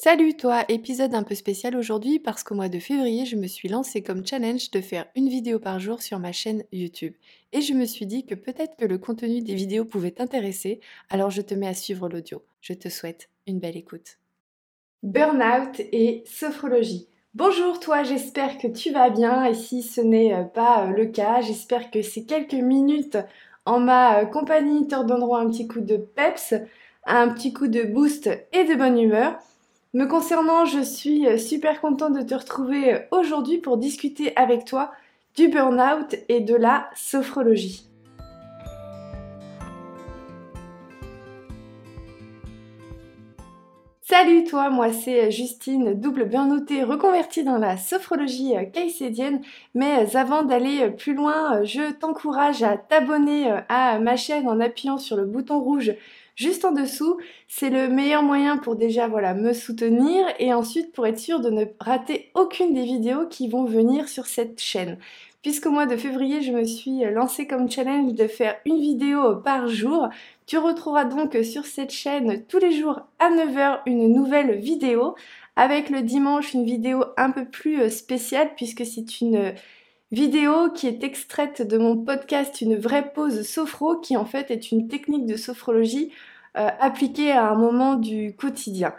Salut toi, épisode un peu spécial aujourd'hui parce qu'au mois de février, je me suis lancée comme challenge de faire une vidéo par jour sur ma chaîne YouTube. Et je me suis dit que peut-être que le contenu des vidéos pouvait t'intéresser, alors je te mets à suivre l'audio. Je te souhaite une belle écoute. Burnout et sophrologie. Bonjour toi, j'espère que tu vas bien et si ce n'est euh, pas euh, le cas, j'espère que ces quelques minutes en ma euh, compagnie te redonneront un petit coup de peps, un petit coup de boost et de bonne humeur. Me concernant, je suis euh, super contente de te retrouver euh, aujourd'hui pour discuter avec toi du burn-out et de la sophrologie. Salut toi, moi c'est euh, Justine, double burn-outée reconvertie dans la sophrologie caïcédienne. Mais avant d'aller plus loin, je t'encourage à t'abonner à ma chaîne en appuyant sur le bouton rouge juste en dessous. C'est le meilleur moyen pour déjà voilà, me soutenir et ensuite pour être sûr de ne rater aucune des vidéos qui vont venir sur cette chaîne. Puisqu'au mois de février, je me suis lancée comme challenge de faire une vidéo par jour. Tu retrouveras donc sur cette chaîne tous les jours à 9h une nouvelle vidéo avec le dimanche une vidéo un peu plus spéciale puisque c'est une vidéo qui est extraite de mon podcast Une vraie pause sophro qui en fait est une technique de sophrologie euh, appliquée à un moment du quotidien.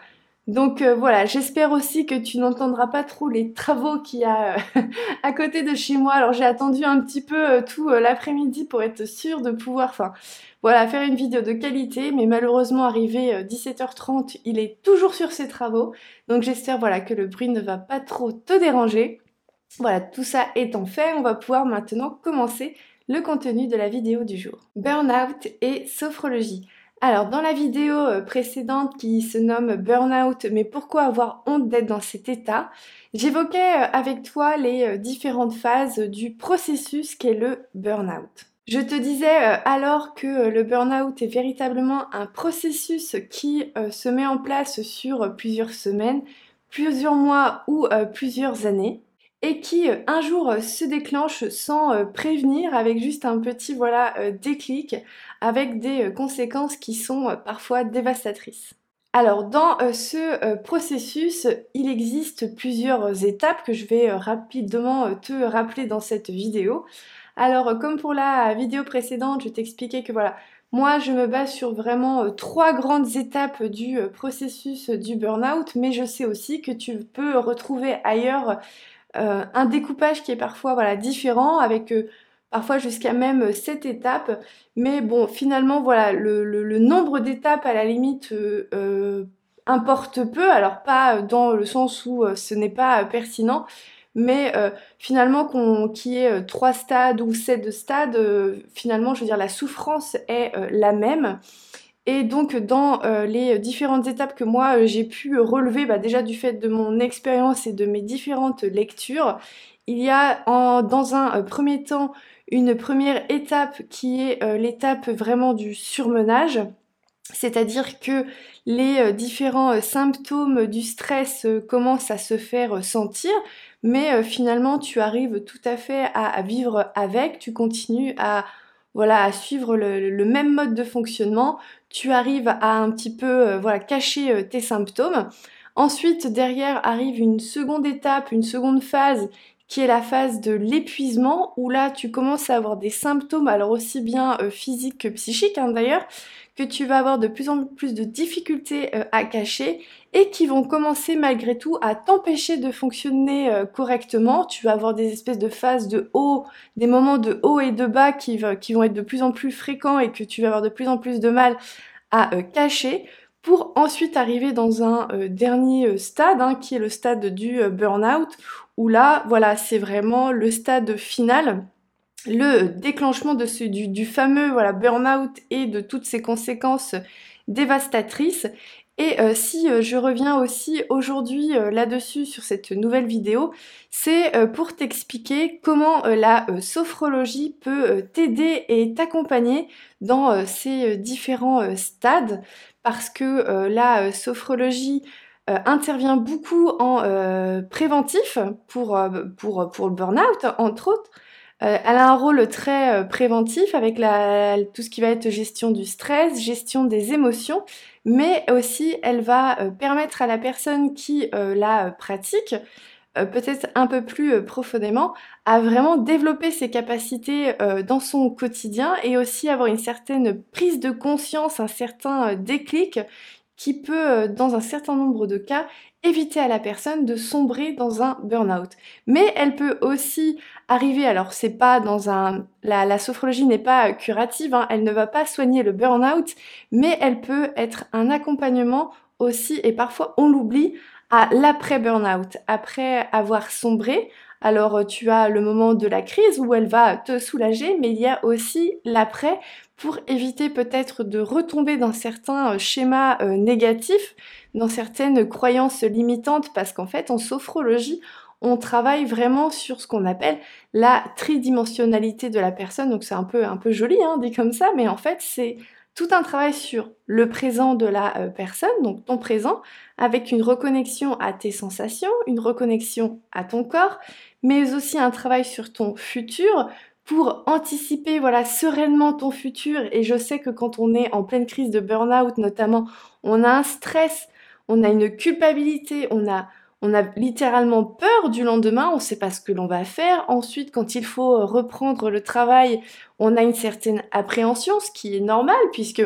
Donc euh, voilà, j'espère aussi que tu n'entendras pas trop les travaux qu'il y a euh, à côté de chez moi. Alors j'ai attendu un petit peu tout l'après-midi pour être sûre de pouvoir, enfin voilà, faire une vidéo de qualité, mais malheureusement arrivé 17h30, il est toujours sur ses travaux. Donc j'espère voilà que le bruit ne va pas trop te déranger. Voilà, tout ça étant fait, on va pouvoir maintenant commencer le contenu de la vidéo du jour. Burnout et sophrologie. Alors dans la vidéo euh, précédente qui se nomme Burnout, mais pourquoi avoir honte d'être dans cet état, j'évoquais euh, avec toi les euh, différentes phases du processus qu'est le burnout. Je te disais alors que le burnout est véritablement un processus qui se met en place sur plusieurs semaines, plusieurs mois ou plusieurs années et qui euh, un jour euh, se déclenche sans euh, prévenir avec juste un petit voilà déclic avec des conséquences qui sont parfois dévastatrices. Alors dans ce processus, il existe plusieurs étapes que je vais rapidement te rappeler dans cette vidéo. Alors comme pour la vidéo précédente, je t'expliquais que voilà, moi je me base sur vraiment trois grandes étapes du processus du burn-out, mais je sais aussi que tu peux retrouver ailleurs euh, un découpage qui est parfois voilà, différent, avec euh, parfois jusqu'à même 7 étapes. Mais bon, finalement, voilà, le, nombre d'étapes à la limite euh, importe peu, alors pas dans le sens où ce n'est pas pertinent, mais finalement qu'il y ait 3 stades ou 7 stades, finalement, je veux dire, la souffrance est la même. Et donc dans euh, les différentes étapes que moi euh, j'ai pu relever, bah, déjà du fait de mon expérience et de mes différentes lectures, il y a dans un euh, premier temps une première étape qui est l'étape vraiment du surmenage. C'est-à-dire que les différents symptômes du stress commencent à se faire sentir, mais finalement tu arrives tout à fait à vivre avec, tu continues à voilà, à suivre le, même mode de fonctionnement, tu arrives à un petit peu euh, voilà, cacher euh, tes symptômes. Ensuite, derrière arrive une seconde étape, une seconde phase qui est la phase de l'épuisement, où là tu commences à avoir des symptômes, alors aussi bien euh, physiques que psychiques hein, d'ailleurs, que tu vas avoir de plus en plus de difficultés à cacher et qui vont commencer malgré tout à t'empêcher de fonctionner euh, correctement. Tu vas avoir des espèces de phases de haut, des moments de haut et de bas qui, vont être de plus en plus fréquents et que tu vas avoir de plus en plus de mal à euh, cacher pour ensuite arriver dans un euh, dernier stade hein, qui est le stade du burn-out où là voilà c'est vraiment le stade final le déclenchement de ce, du, fameux voilà burn-out et de toutes ses conséquences dévastatrices. Et euh, si euh, je reviens aussi aujourd'hui euh, là-dessus sur cette nouvelle vidéo, c'est pour t'expliquer comment la sophrologie peut t'aider et t'accompagner dans ces différents stades parce que la sophrologie intervient beaucoup en préventif pour, pour, pour le burn-out, entre autres. elle a un rôle très préventif avec tout ce qui va être gestion du stress, gestion des émotions, mais aussi elle va permettre à la personne qui la pratique euh, peut-être un peu plus euh, profondément, à vraiment développer ses capacités euh, dans son quotidien et aussi avoir une certaine prise de conscience, un certain déclic qui peut, dans un certain nombre de cas, éviter à la personne de sombrer dans un burn-out. Mais elle peut aussi arriver, alors c'est pas dans un, la, sophrologie n'est pas curative, hein, elle ne va pas soigner le burn-out, mais elle peut être un accompagnement aussi, et parfois on l'oublie, à l'après-burnout, après avoir sombré. Alors euh, tu as le moment de la crise où elle va te soulager, mais il y a aussi l'après pour éviter peut-être de retomber dans certains euh, schémas euh, négatifs, dans certaines croyances limitantes, parce qu'en fait en sophrologie, on travaille vraiment sur ce qu'on appelle la tridimensionnalité de la personne. Donc c'est un peu un peu joli hein, dit comme ça, mais en fait c'est tout un travail sur le présent de la euh, personne, donc ton présent, avec une reconnexion à tes sensations, une reconnexion à ton corps, mais aussi un travail sur ton futur pour anticiper voilà sereinement ton futur. Et je sais que quand on est en pleine crise de burn-out notamment, on a un stress, on a une culpabilité, on a on a littéralement peur du lendemain, on ne sait pas ce que l'on va faire. Ensuite, quand il faut reprendre le travail, on a une certaine appréhension, ce qui est normal puisque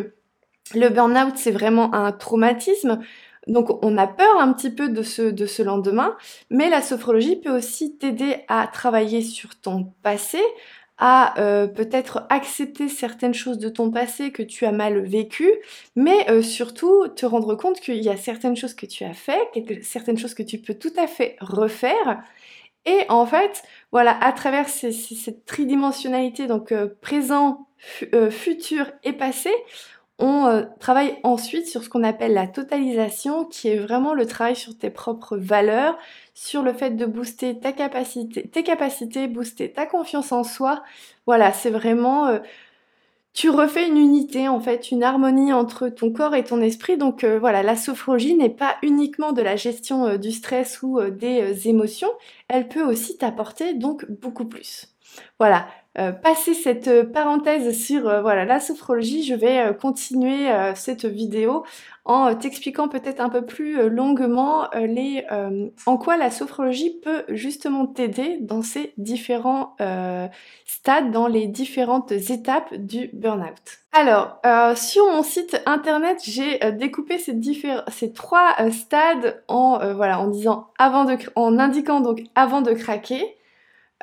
le burn-out, c'est vraiment un traumatisme. Donc on a peur un petit peu de ce, de ce lendemain, mais la sophrologie peut aussi t'aider à travailler sur ton passé, à euh, peut-être accepter certaines choses de ton passé que tu as mal vécues, mais euh, surtout te rendre compte qu'il y a certaines choses que tu as fait, certaines choses que tu peux tout à fait refaire. Et en fait, voilà, à travers cette tridimensionnalité, donc euh, présent, futur et passé, on euh, travaille ensuite sur ce qu'on appelle la totalisation, qui est vraiment le travail sur tes propres valeurs, sur le fait de booster ta capacité, tes capacités, booster ta confiance en soi. Voilà, c'est vraiment euh, tu refais une unité en fait, une harmonie entre ton corps et ton esprit. Donc euh, voilà, la sophrologie n'est pas uniquement de la gestion du stress ou des émotions, elle peut aussi t'apporter donc beaucoup plus. Voilà, euh, passer cette euh, parenthèse sur euh, voilà la sophrologie, je vais continuer cette vidéo en t'expliquant peut-être un peu plus longuement en quoi la sophrologie peut justement t'aider dans ces différents stades, dans les différentes étapes du burn-out. Alors, sur mon site internet, j'ai découpé ces, ces trois stades en disant avant de en indiquant donc avant de craquer,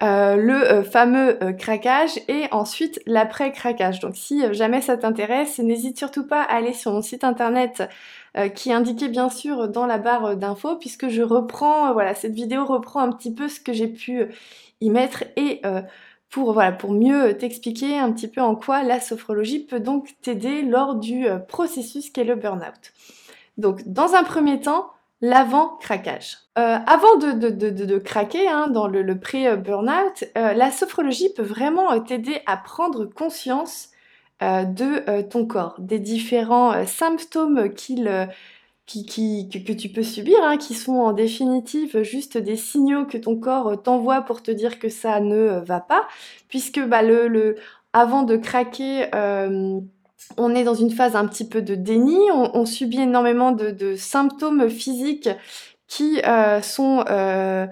euh, le euh, fameux euh, craquage et ensuite l'après-craquage. Donc si jamais ça t'intéresse, n'hésite surtout pas à aller sur mon site internet qui est indiqué bien sûr dans la barre d'infos puisque je reprends, voilà, cette vidéo reprend un petit peu ce que j'ai pu y mettre et pour, voilà, pour mieux t'expliquer un petit peu en quoi la sophrologie peut donc t'aider lors du processus qu'est le burn-out. Donc dans un premier temps, l'avant-craquage. Euh, avant de, de, de, de craquer hein, dans le, le pré-burnout, euh, la sophrologie peut vraiment t'aider à prendre conscience euh, de ton corps, des différents symptômes qu'il qui, que, tu peux subir, hein, qui sont en définitive juste des signaux que ton corps t'envoie pour te dire que ça ne va pas, puisque bah, le, le, avant de craquer, on est dans une phase un petit peu de déni, on, subit énormément de, symptômes physiques qui euh, sont euh,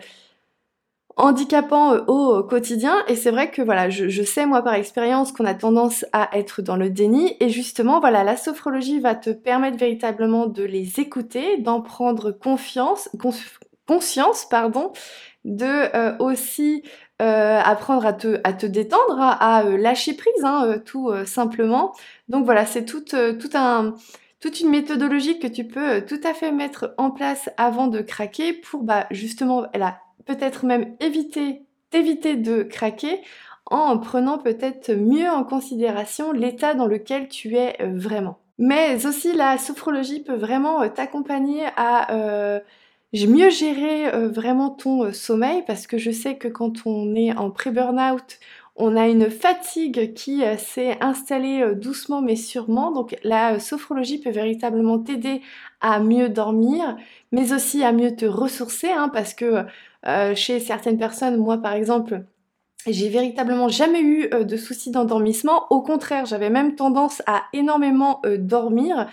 handicapants euh, au quotidien. Et c'est vrai que voilà, je, sais moi par expérience qu'on a tendance à être dans le déni. Et justement, voilà, la sophrologie va te permettre véritablement de les écouter, d'en prendre confiance, conscience, pardon, de aussi euh, apprendre à te, détendre, à, euh, lâcher prise, hein, euh, tout simplement. Donc voilà, c'est toute, tout un, toute une méthodologie que tu peux tout à fait mettre en place avant de craquer pour bah, justement, peut-être même éviter, t'éviter de craquer en prenant peut-être mieux en considération l'état dans lequel tu es vraiment. Mais aussi la sophrologie peut vraiment t'accompagner à j'ai mieux géré euh, vraiment ton euh, sommeil parce que je sais que quand on est en pré-burnout, on a une fatigue qui euh, s'est installée doucement mais sûrement. Donc la sophrologie peut véritablement t'aider à mieux dormir, mais aussi à mieux te ressourcer, hein, parce que chez certaines personnes, moi par exemple, j'ai véritablement jamais eu de soucis d'endormissement. Au contraire, j'avais même tendance à énormément dormir.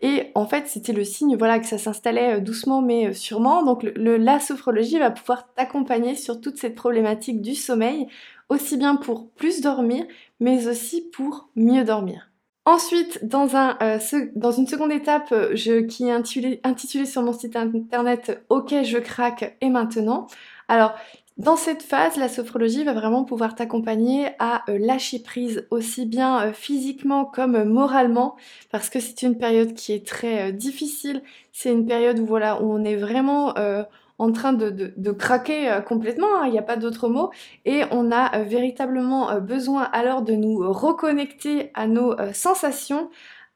Et en fait, c'était le signe voilà, que ça s'installait doucement mais sûrement. Donc le, la sophrologie va pouvoir t'accompagner sur toute cette problématique du sommeil, aussi bien pour plus dormir, mais aussi pour mieux dormir. Ensuite, dans, euh, dans une seconde étape je, qui est intitulée, sur mon site internet Ok, je craque et maintenant. Alors, dans cette phase, la sophrologie va vraiment pouvoir t'accompagner à euh, lâcher prise aussi bien euh, physiquement comme moralement parce que c'est une période qui est très difficile. C'est une période où voilà on est vraiment en train de, craquer euh, complètement, hein, il n'y a pas d'autre mot, et on a euh, véritablement euh, besoin alors de nous reconnecter à nos sensations,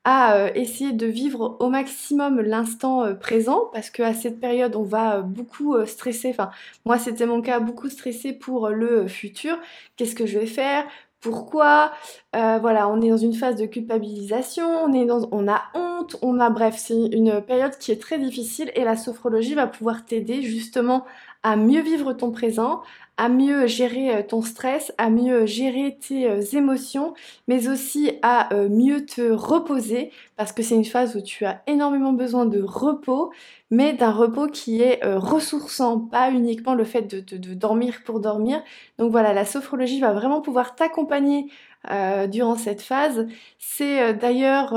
à essayer de vivre au maximum l'instant présent parce qu'à cette période on va beaucoup stresser, enfin moi c'était mon cas, beaucoup stresser pour le futur, qu'est-ce que je vais faire, pourquoi, voilà, on est dans une phase de culpabilisation, on, est dans, on a honte, on a, bref, c'est une période qui est très difficile et la sophrologie va pouvoir t'aider justement à mieux vivre ton présent, à mieux gérer euh, ton stress, à mieux gérer tes euh, émotions, mais aussi à euh, mieux te reposer, parce que c'est une phase où tu as énormément besoin de repos, mais d'un repos qui est ressourçant, pas uniquement le fait de, dormir pour dormir. Donc voilà, la sophrologie va vraiment pouvoir t'accompagner durant cette phase. C'est d'ailleurs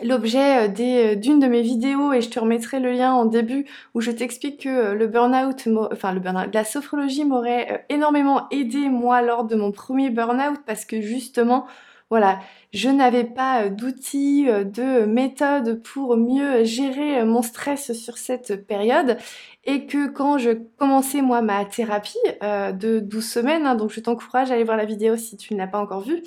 euh, d'une de mes vidéos et je te remettrai le lien en début où je t'explique que euh, le burn-out, enfin le burn-out, la sophrologie m'aurait énormément aidé moi lors de mon premier burn-out parce que justement voilà, je n'avais pas d'outils, de méthodes pour mieux gérer mon stress sur cette période et que quand je commençais moi ma thérapie de 12 semaines, hein, donc je t'encourage à aller voir la vidéo si tu ne l'as pas encore vue,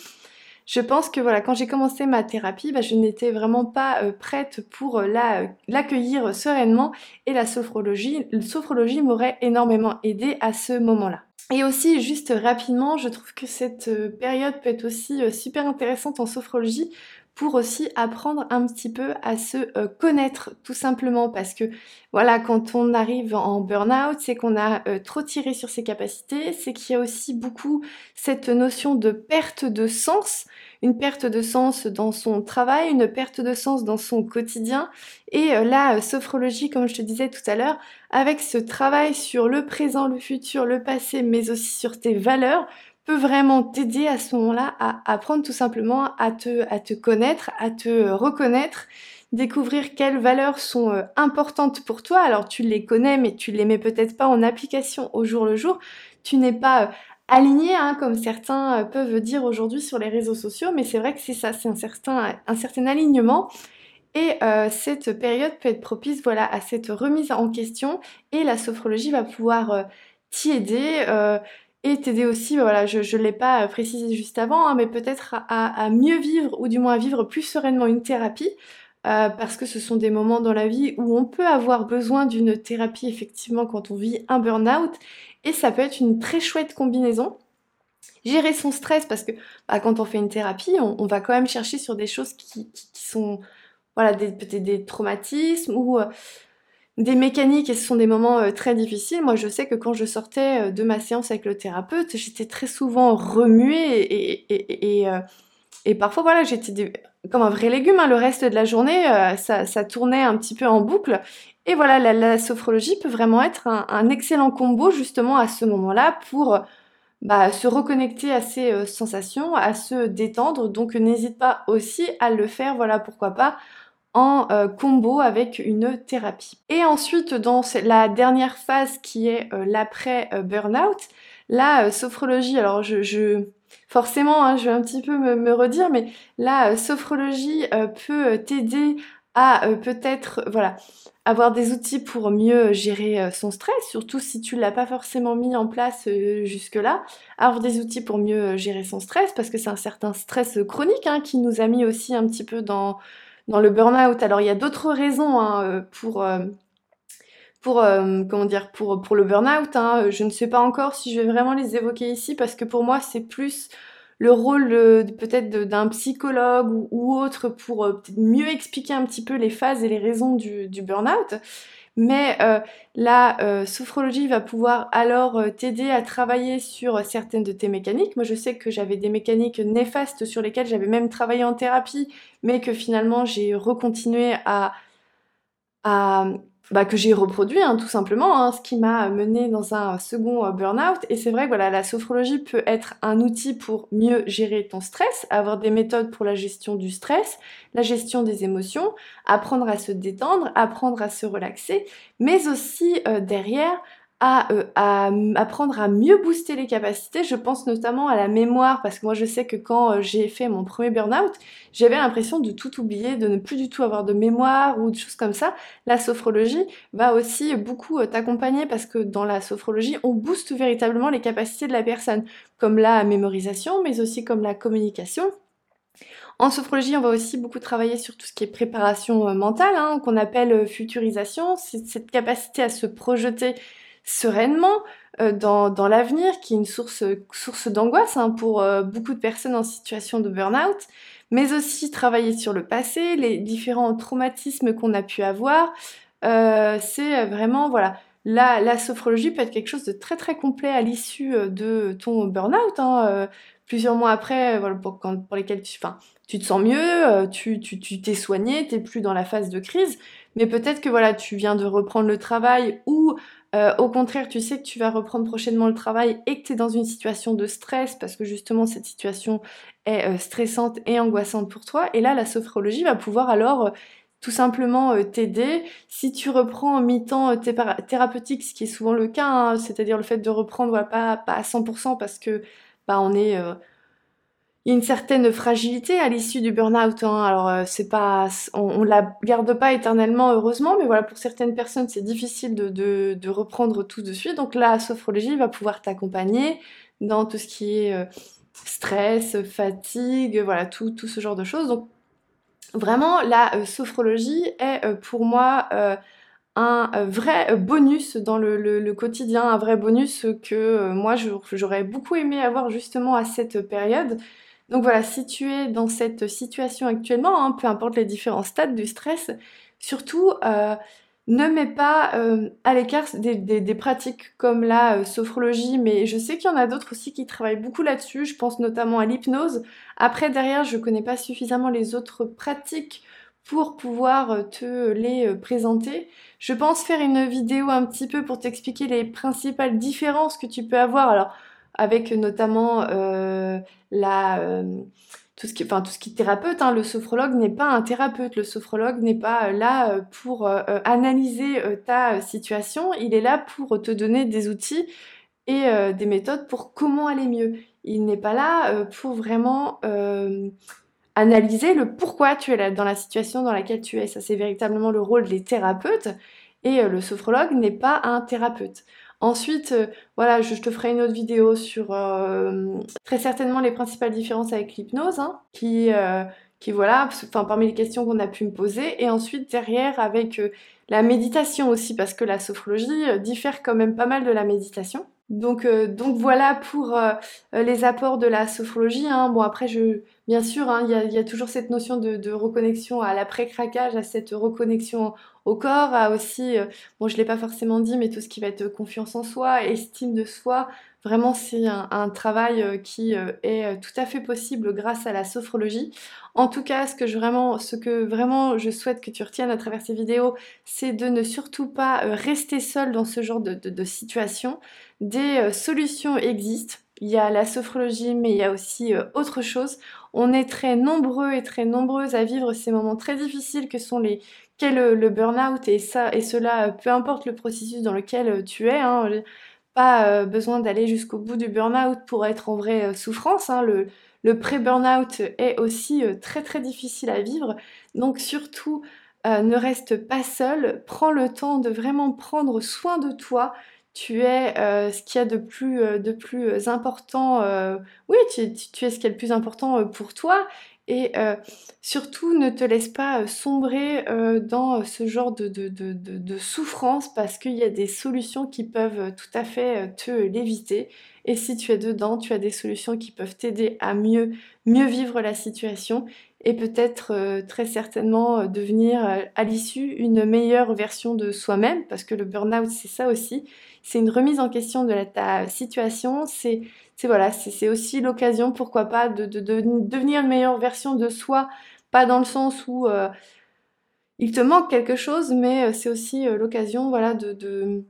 je pense que voilà, quand j'ai commencé ma thérapie, bah, je n'étais vraiment pas euh, prête pour euh, euh, l'accueillir sereinement et la sophrologie, la sophrologie m'aurait énormément aidé à ce moment-là. Et aussi, juste rapidement, je trouve que cette période peut être aussi super intéressante en sophrologie pour aussi apprendre un petit peu à se connaître tout simplement. Parce que voilà quand on arrive en burn-out c'est qu'on a trop tiré sur ses capacités. C'est qu'il y a aussi beaucoup cette notion de perte de sens. Une perte de sens dans son travail, une perte de sens dans son quotidien. Et euh, la sophrologie, comme je te disais tout à l'heure, avec ce travail sur le présent, le futur, le passé, mais aussi sur tes valeurs, peut vraiment t'aider à ce moment-là à apprendre tout simplement à te, à te connaître, à te reconnaître, découvrir quelles valeurs sont euh, importantes pour toi. Alors tu les connais, mais tu les mets peut-être pas en application au jour le jour. Tu n'es pas euh, aligné, hein, comme certains euh, peuvent dire aujourd'hui sur les réseaux sociaux, mais c'est vrai que c'est ça, c'est un certain, un certain alignement. Et euh, cette période peut être propice voilà, à cette remise en question et la sophrologie va pouvoir euh, t'y aider et t'aider aussi, voilà, je ne l'ai pas précisé juste avant, hein, mais peut-être à, mieux vivre ou du moins à vivre plus sereinement une thérapie. parce que ce sont des moments dans la vie où on peut avoir besoin d'une thérapie effectivement quand on vit un burn-out et ça peut être une très chouette combinaison. Gérer son stress, parce que bah, quand on fait une thérapie, on, va quand même chercher sur des choses qui, sont voilà, peut-être des traumatismes ou euh, des mécaniques et ce sont des moments euh, très difficiles. Moi, je sais que quand je sortais euh, de ma séance avec le thérapeute, j'étais très souvent remuée et, et, et, parfois, voilà, j'étais comme un vrai légume. Hein. Le reste de la journée, ça, ça, tournait un petit peu en boucle et voilà, la, sophrologie peut vraiment être un, excellent combo justement à ce moment-là pour bah, se reconnecter à ses euh, sensations, à se détendre. Donc n'hésite pas aussi à le faire, voilà pourquoi pas, en euh, combo avec une thérapie. Et ensuite, dans la dernière phase qui est euh, l'après-burnout, la sophrologie, alors je, forcément, hein, je vais un petit peu me, redire, mais la sophrologie peut t'aider à peut-être, voilà, avoir des outils pour mieux gérer euh, son stress, surtout si tu l'as pas forcément mis en place euh, jusque-là. Avoir des outils pour mieux euh, gérer son stress, parce que c'est un certain stress chronique hein, qui nous a mis aussi un petit peu dans, dans le burn-out. Alors il y a d'autres raisons hein, pour... pour, comment dire, pour, pour le burn-out, hein. je ne sais pas encore si je vais vraiment les évoquer ici parce que pour moi c'est plus le rôle peut-être d'un psychologue ou, autre pour euh, mieux expliquer un petit peu les phases et les raisons du, burn-out. Mais la sophrologie va pouvoir alors t'aider à travailler sur certaines de tes mécaniques. Moi, je sais que j'avais des mécaniques néfastes sur lesquelles j'avais même travaillé en thérapie, mais que finalement j'ai recontinué à, à bah, que j'ai reproduit hein, tout simplement, hein, ce qui m'a mené dans un second euh, burn-out. Et c'est vrai que voilà, la sophrologie peut être un outil pour mieux gérer ton stress, avoir des méthodes pour la gestion du stress, la gestion des émotions, apprendre à se détendre, apprendre à se relaxer, mais aussi euh, derrière euh, à, apprendre à mieux booster les capacités. Je pense notamment à la mémoire, parce que moi je sais que quand euh, j'ai fait mon premier burn-out, j'avais l'impression de tout oublier, de ne plus du tout avoir de mémoire ou de choses comme ça. La sophrologie va aussi beaucoup euh, t'accompagner parce que dans la sophrologie, on booste véritablement les capacités de la personne, comme la mémorisation, mais aussi comme la communication. En sophrologie, on va aussi beaucoup travailler sur tout ce qui est préparation mentale, hein, qu'on appelle futurisation. C'est cette capacité à se projeter sereinement euh, dans, dans l'avenir, qui est une source, source d'angoisse hein, pour euh, beaucoup de personnes en situation de burn-out, mais aussi travailler sur le passé, les différents traumatismes qu'on a pu avoir. Euh, c'est vraiment, voilà, la, la, sophrologie peut être quelque chose de très très complet à l'issue de ton burn-out. Hein, plusieurs mois après, voilà, pour, pour lesquels tu, tu te sens mieux, tu t'es tu, t'es soigné, t'es plus dans la phase de crise, mais peut-être que voilà, tu viens de reprendre le travail ou euh, au contraire, tu sais que tu vas reprendre prochainement le travail et que tu es dans une situation de stress parce que justement cette situation est euh, stressante et angoissante pour toi. Et là, la sophrologie va pouvoir alors euh, tout simplement t'aider. Si tu reprends en mi-temps thérapeutique, ce qui est souvent le cas, hein, c'est-à-dire le fait de reprendre pas, pas à 100% parce que bah, on est une certaine fragilité à l'issue du burn-out. Hein. Alors euh, c'est pas, on, ne la garde pas éternellement heureusement, mais voilà pour certaines personnes c'est difficile de, reprendre tout de suite. Donc la sophrologie va pouvoir t'accompagner dans tout ce qui est euh, stress, fatigue, voilà tout, tout ce genre de choses. Donc vraiment la euh, sophrologie est pour moi un vrai bonus dans le, quotidien, un vrai bonus que moi j'aurais beaucoup aimé avoir justement à cette période. Donc voilà, si tu es dans cette situation actuellement, hein, peu importe les différents stades du stress, surtout euh, ne mets pas euh, à l'écart des, pratiques comme la euh, sophrologie, mais je sais qu'il y en a d'autres aussi qui travaillent beaucoup là-dessus, je pense notamment à l'hypnose. Après, derrière, je connais pas suffisamment les autres pratiques pour pouvoir te les présenter. Je pense faire une vidéo un petit peu pour t'expliquer les principales différences que tu peux avoir. Alors, avec notamment euh, la euh, tout ce qui enfin tout ce qui est thérapeute hein. le sophrologue n'est pas un thérapeute. Le sophrologue n'est pas là pour euh, analyser ta situation. Il est là pour te donner des outils et des méthodes pour comment aller mieux. Il n'est pas là pour vraiment analyser le pourquoi tu es là dans la situation dans laquelle tu es. Ça c'est véritablement le rôle des thérapeutes. Et le sophrologue n'est pas un thérapeute Ensuite, euh, voilà, je, te ferai une autre vidéo sur euh, très certainement les principales différences avec l'hypnose, hein, qui, euh, qui voilà, enfin parmi les questions qu'on a pu me poser, et ensuite derrière avec la méditation aussi, parce que la sophrologie diffère quand même pas mal de la méditation. Donc, donc voilà pour les apports de la sophrologie. Hein. Bon après, je, bien sûr, hein, il y, a, toujours cette notion de, reconnexion à l'après-craquage, à cette reconnexion au corps, à aussi, euh, bon je l'ai pas forcément dit, mais tout ce qui va être confiance en soi, estime de soi, vraiment c'est un, travail euh, qui euh, est tout à fait possible grâce à la sophrologie. En tout cas, ce que, je vraiment, je souhaite que tu retiennes à travers ces vidéos, c'est de ne surtout pas rester seul dans ce genre de situation. Des solutions existent. Il y a la sophrologie, mais il y a aussi autre chose. On est très nombreux et très nombreuses à vivre ces moments très difficiles que sont les qu'est le, burn-out et ça et cela, peu importe le processus dans lequel euh, tu es. Hein, pas euh, besoin d'aller jusqu'au bout du burn-out pour être en vraie euh, souffrance. Hein, le, le pré-burn-out est aussi très très difficile à vivre. Donc surtout, ne reste pas seul. Prends le temps de vraiment prendre soin de toi. Tu es ce qu'il y a de plus, de plus important. oui, tu, es ce plus important pour toi et euh, surtout, ne te laisse pas euh, sombrer euh, dans ce genre de souffrance parce qu'il y a des solutions qui peuvent tout à fait te l'éviter. Et si tu es dedans, tu as des solutions qui peuvent t'aider à mieux, mieux vivre la situation. et peut-être très certainement devenir à l'issue une meilleure version de soi-même, parce que le burn-out c'est ça aussi, c'est une remise en question de ta situation, c'est voilà, c'est aussi l'occasion, pourquoi pas, de, devenir une meilleure version de soi, pas dans le sens où il te manque quelque chose, mais c'est aussi l'occasion voilà, de,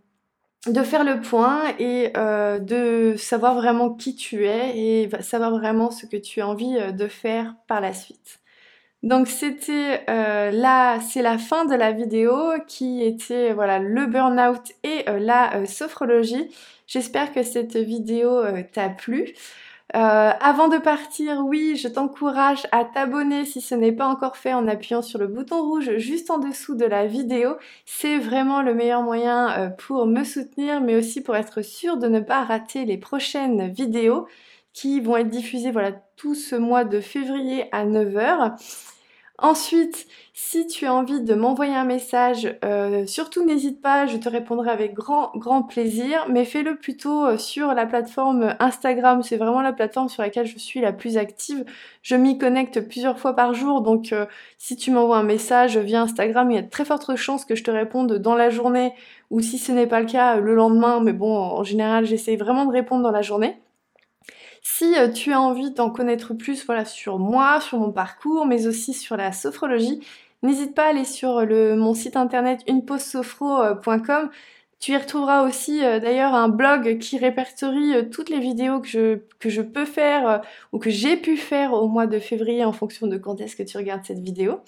faire le point et euh, de savoir vraiment qui tu es et savoir vraiment ce que tu as envie euh, de faire par la suite. Donc c'était euh, là, c'est la fin de la vidéo qui était voilà le burn-out et la sophrologie. J'espère que cette vidéo t'a plu. Euh, avant de partir, oui, je t'encourage à t'abonner si ce n'est pas encore fait en appuyant sur le bouton rouge juste en dessous de la vidéo. C'est vraiment le meilleur moyen euh, pour me soutenir, mais aussi pour être sûr de ne pas rater les prochaines vidéos qui vont être diffusées voilà, tout ce mois de février à 9h. Ensuite, si tu as envie de m'envoyer un message, euh, surtout n'hésite pas, je te répondrai avec grand grand plaisir, mais fais-le plutôt euh, sur la plateforme Instagram, c'est vraiment la plateforme sur laquelle je suis la plus active. Je m'y connecte plusieurs fois par jour, donc euh, si tu m'envoies un message via Instagram, il y a de très fortes chances que je te réponde dans la journée, ou si ce n'est pas le cas, le lendemain, mais bon, en général, j'essaye vraiment de répondre dans la journée. Si euh, tu as envie d'en connaître plus voilà, sur moi, sur mon parcours, mais aussi sur la sophrologie, n'hésite pas à aller sur le, mon site internet uneposesophro.com. Tu y retrouveras aussi euh, d'ailleurs un blog qui répertorie euh, toutes les vidéos que je, peux faire ou que j'ai pu faire au mois de février en fonction de quand est-ce que tu regardes cette vidéo.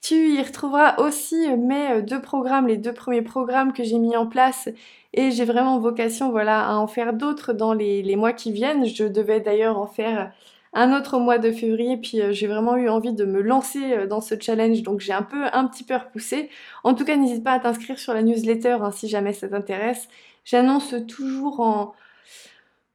Tu y retrouveras aussi mes deux programmes, les deux premiers programmes que j'ai mis en place et j'ai vraiment vocation voilà, à en faire d'autres dans les, mois qui viennent. Je devais d'ailleurs en faire un autre mois de février, puis euh, j'ai vraiment eu envie de me lancer euh, dans ce challenge, donc j'ai un peu un petit peu repoussé. En tout cas, n'hésite pas à t'inscrire sur la newsletter hein, si jamais ça t'intéresse. J'annonce toujours en,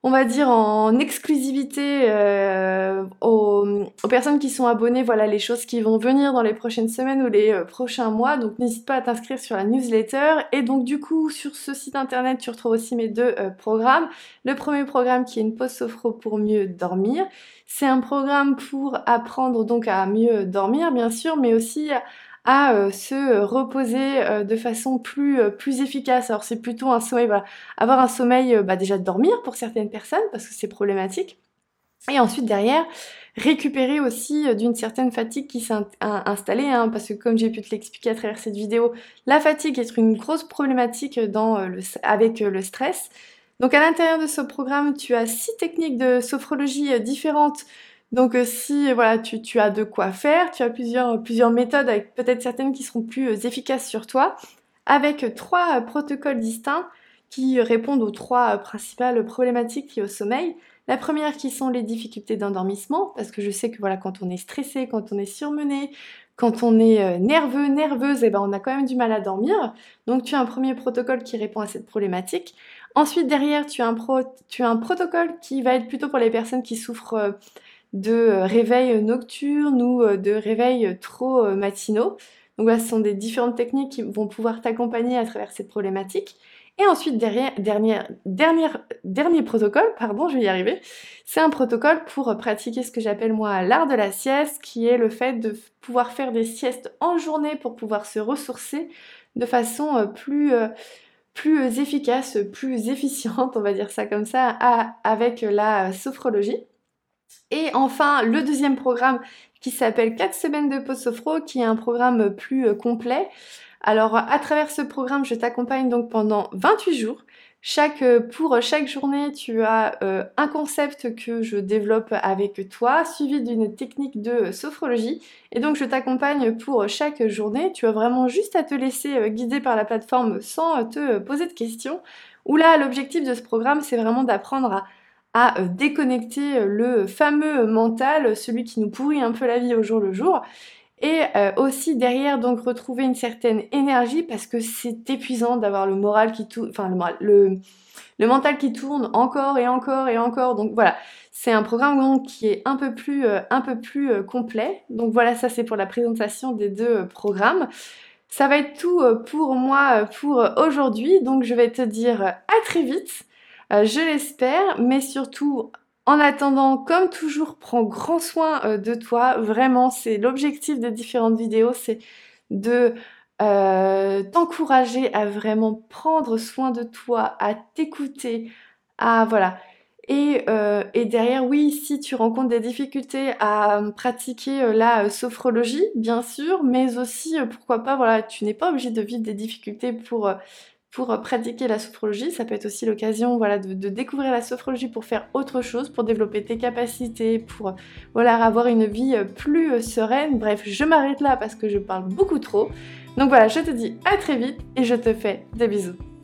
on va dire en exclusivité euh, aux, personnes qui sont abonnées, voilà les choses qui vont venir dans les prochaines semaines ou les euh, prochains mois. Donc n'hésite pas à t'inscrire sur la newsletter. Et donc du coup sur ce site internet tu retrouves aussi mes deux euh, programmes. Le premier programme qui est une pause sophro pour mieux dormir. C'est un programme pour apprendre donc à mieux dormir bien sûr, mais aussi à euh, se reposer euh, de façon plus, euh, plus efficace. Alors c'est plutôt un sommeil, voilà, avoir un sommeil bah, déjà de dormir pour certaines personnes parce que c'est problématique. Et ensuite derrière, récupérer aussi d'une certaine fatigue qui s'est installée, hein, parce que comme j'ai pu te l'expliquer à travers cette vidéo, la fatigue est une grosse problématique dans le, avec le stress. Donc à l'intérieur de ce programme, tu as six techniques de sophrologie différentes donc euh, si voilà, tu, as de quoi faire, tu as plusieurs, plusieurs méthodes peut-être certaines qui seront plus euh, efficaces sur toi, avec trois protocoles distincts qui répondent aux trois principales problématiques liées au sommeil. La première qui sont les difficultés d'endormissement, parce que je sais que voilà, quand on est stressé, quand on est surmené, quand on est euh, nerveux, nerveuse, et eh ben on a quand même du mal à dormir. Donc tu as un premier protocole qui répond à cette problématique. Ensuite derrière, tu as un, tu as un protocole qui va être plutôt pour les personnes qui souffrent de euh, réveils nocturnes ou euh, de réveils trop euh, matinaux. Donc ce sont des différentes techniques qui vont pouvoir t'accompagner à travers cette problématique. Et ensuite, derrière, dernier protocole, pardon, je vais y arriver, c'est un protocole pour pratiquer ce que j'appelle moi l'art de la sieste, qui est le fait de pouvoir faire des siestes en journée pour pouvoir se ressourcer de façon plus, plus efficace, plus efficiente, on va dire ça comme ça, avec la sophrologie. Et enfin, le deuxième programme qui s'appelle 4 semaines de pause sophro, qui est un programme plus euh, complet. Alors, à travers ce programme, je t'accompagne donc pendant 28 jours. Euh, pour chaque journée, tu as euh, un concept que je développe avec toi, suivi d'une technique de sophrologie. Et donc, je t'accompagne pour chaque journée. Tu as vraiment juste à te laisser guider par la plateforme sans te poser de questions. Où là, l'objectif de ce programme, c'est vraiment d'apprendre à à euh, déconnecter euh, le fameux mental, celui qui nous pourrit un peu la vie au jour le jour, et euh, aussi derrière donc retrouver une certaine énergie parce que c'est épuisant d'avoir le moral qui tourne, enfin le mental qui tourne encore et encore et encore. Donc voilà, c'est un programme qui est un peu plus, un peu plus complet. Donc voilà, ça c'est pour la présentation des deux programmes. Ça va être tout pour moi pour aujourd'hui. Donc je vais te dire à très vite. Euh, je l'espère, mais surtout En attendant, comme toujours, prends grand soin euh, de toi. Vraiment, c'est l'objectif des différentes vidéos, c'est de euh, t'encourager à vraiment prendre soin de toi, à t'écouter, à voilà. Et, et, derrière, oui, si tu rencontres des difficultés à pratiquer la sophrologie, bien sûr, mais aussi, pourquoi pas, voilà, tu n'es pas obligé de vivre des difficultés pour pour euh, pratiquer la sophrologie. Ça peut être aussi l'occasion voilà, de, découvrir la sophrologie pour faire autre chose, pour développer tes capacités, pour voilà, avoir une vie euh, plus euh, sereine. Bref, je m'arrête là parce que je parle beaucoup trop. Donc voilà, je te dis à très vite et je te fais des bisous.